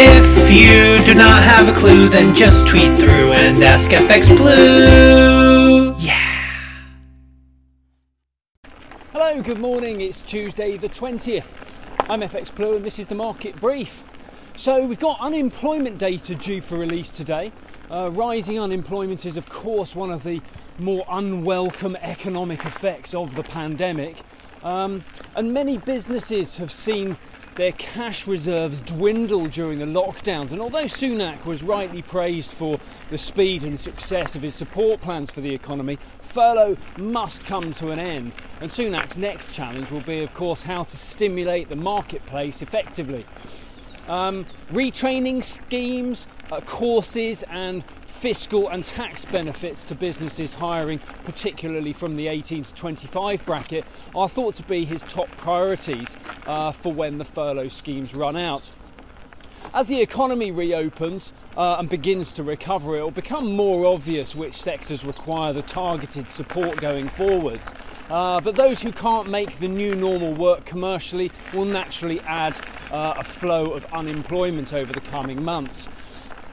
If you do not have a clue, then just tweet through and ask FX Blue. Yeah. Hello, good morning. It's Tuesday the 20th. I'm FX Blue and this is the market brief. So, we've got unemployment data due for release today. Uh, rising unemployment is, of course, one of the more unwelcome economic effects of the pandemic. Um, and many businesses have seen their cash reserves dwindle during the lockdowns. And although Sunak was rightly praised for the speed and success of his support plans for the economy, furlough must come to an end. And Sunak's next challenge will be, of course, how to stimulate the marketplace effectively. Um, retraining schemes, uh, courses, and fiscal and tax benefits to businesses hiring, particularly from the 18 to 25 bracket, are thought to be his top priorities uh, for when the furlough schemes run out. As the economy reopens uh, and begins to recover, it will become more obvious which sectors require the targeted support going forwards. Uh, but those who can't make the new normal work commercially will naturally add uh, a flow of unemployment over the coming months.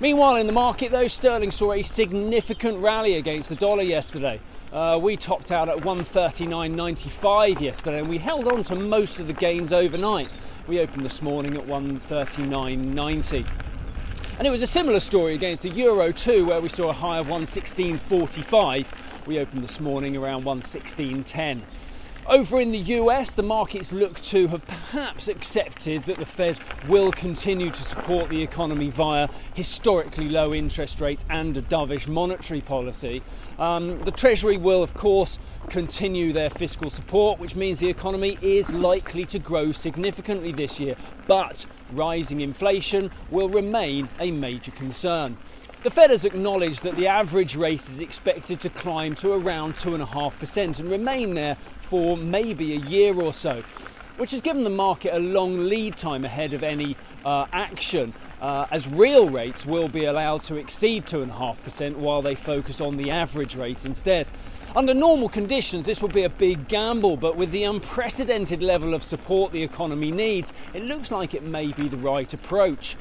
Meanwhile, in the market, though, sterling saw a significant rally against the dollar yesterday. Uh, we topped out at 139.95 yesterday, and we held on to most of the gains overnight. We opened this morning at 139.90. And it was a similar story against the euro too, where we saw a high of 116.45. We opened this morning around 116.10. Over in the US, the markets look to have perhaps accepted that the Fed will continue to support the economy via historically low interest rates and a dovish monetary policy. Um, the Treasury will, of course, continue their fiscal support, which means the economy is likely to grow significantly this year, but rising inflation will remain a major concern. The Fed has acknowledged that the average rate is expected to climb to around 2.5% and remain there for maybe a year or so, which has given the market a long lead time ahead of any uh, action, uh, as real rates will be allowed to exceed 2.5% while they focus on the average rate instead. Under normal conditions, this would be a big gamble, but with the unprecedented level of support the economy needs, it looks like it may be the right approach.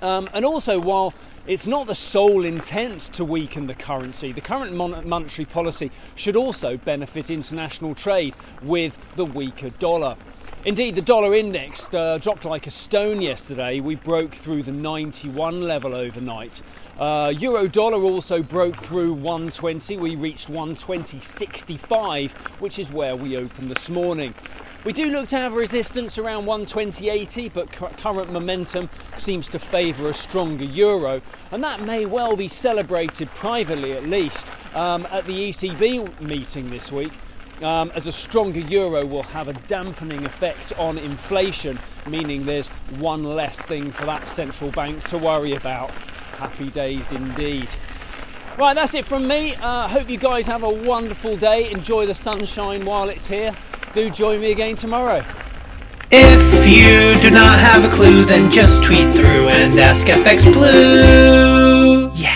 Um, and also, while it's not the sole intent to weaken the currency, the current mon- monetary policy should also benefit international trade with the weaker dollar. Indeed, the dollar index uh, dropped like a stone yesterday. We broke through the 91 level overnight. Uh, Euro dollar also broke through 120. We reached 120.65, which is where we opened this morning. We do look to have resistance around 120.80, but current momentum seems to favour a stronger euro, and that may well be celebrated privately at least um, at the ECB meeting this week. Um, as a stronger euro will have a dampening effect on inflation, meaning there's one less thing for that central bank to worry about. Happy days indeed. Right, that's it from me. I uh, hope you guys have a wonderful day. Enjoy the sunshine while it's here. Do join me again tomorrow. If you do not have a clue, then just tweet through and ask FX Blue. Yeah.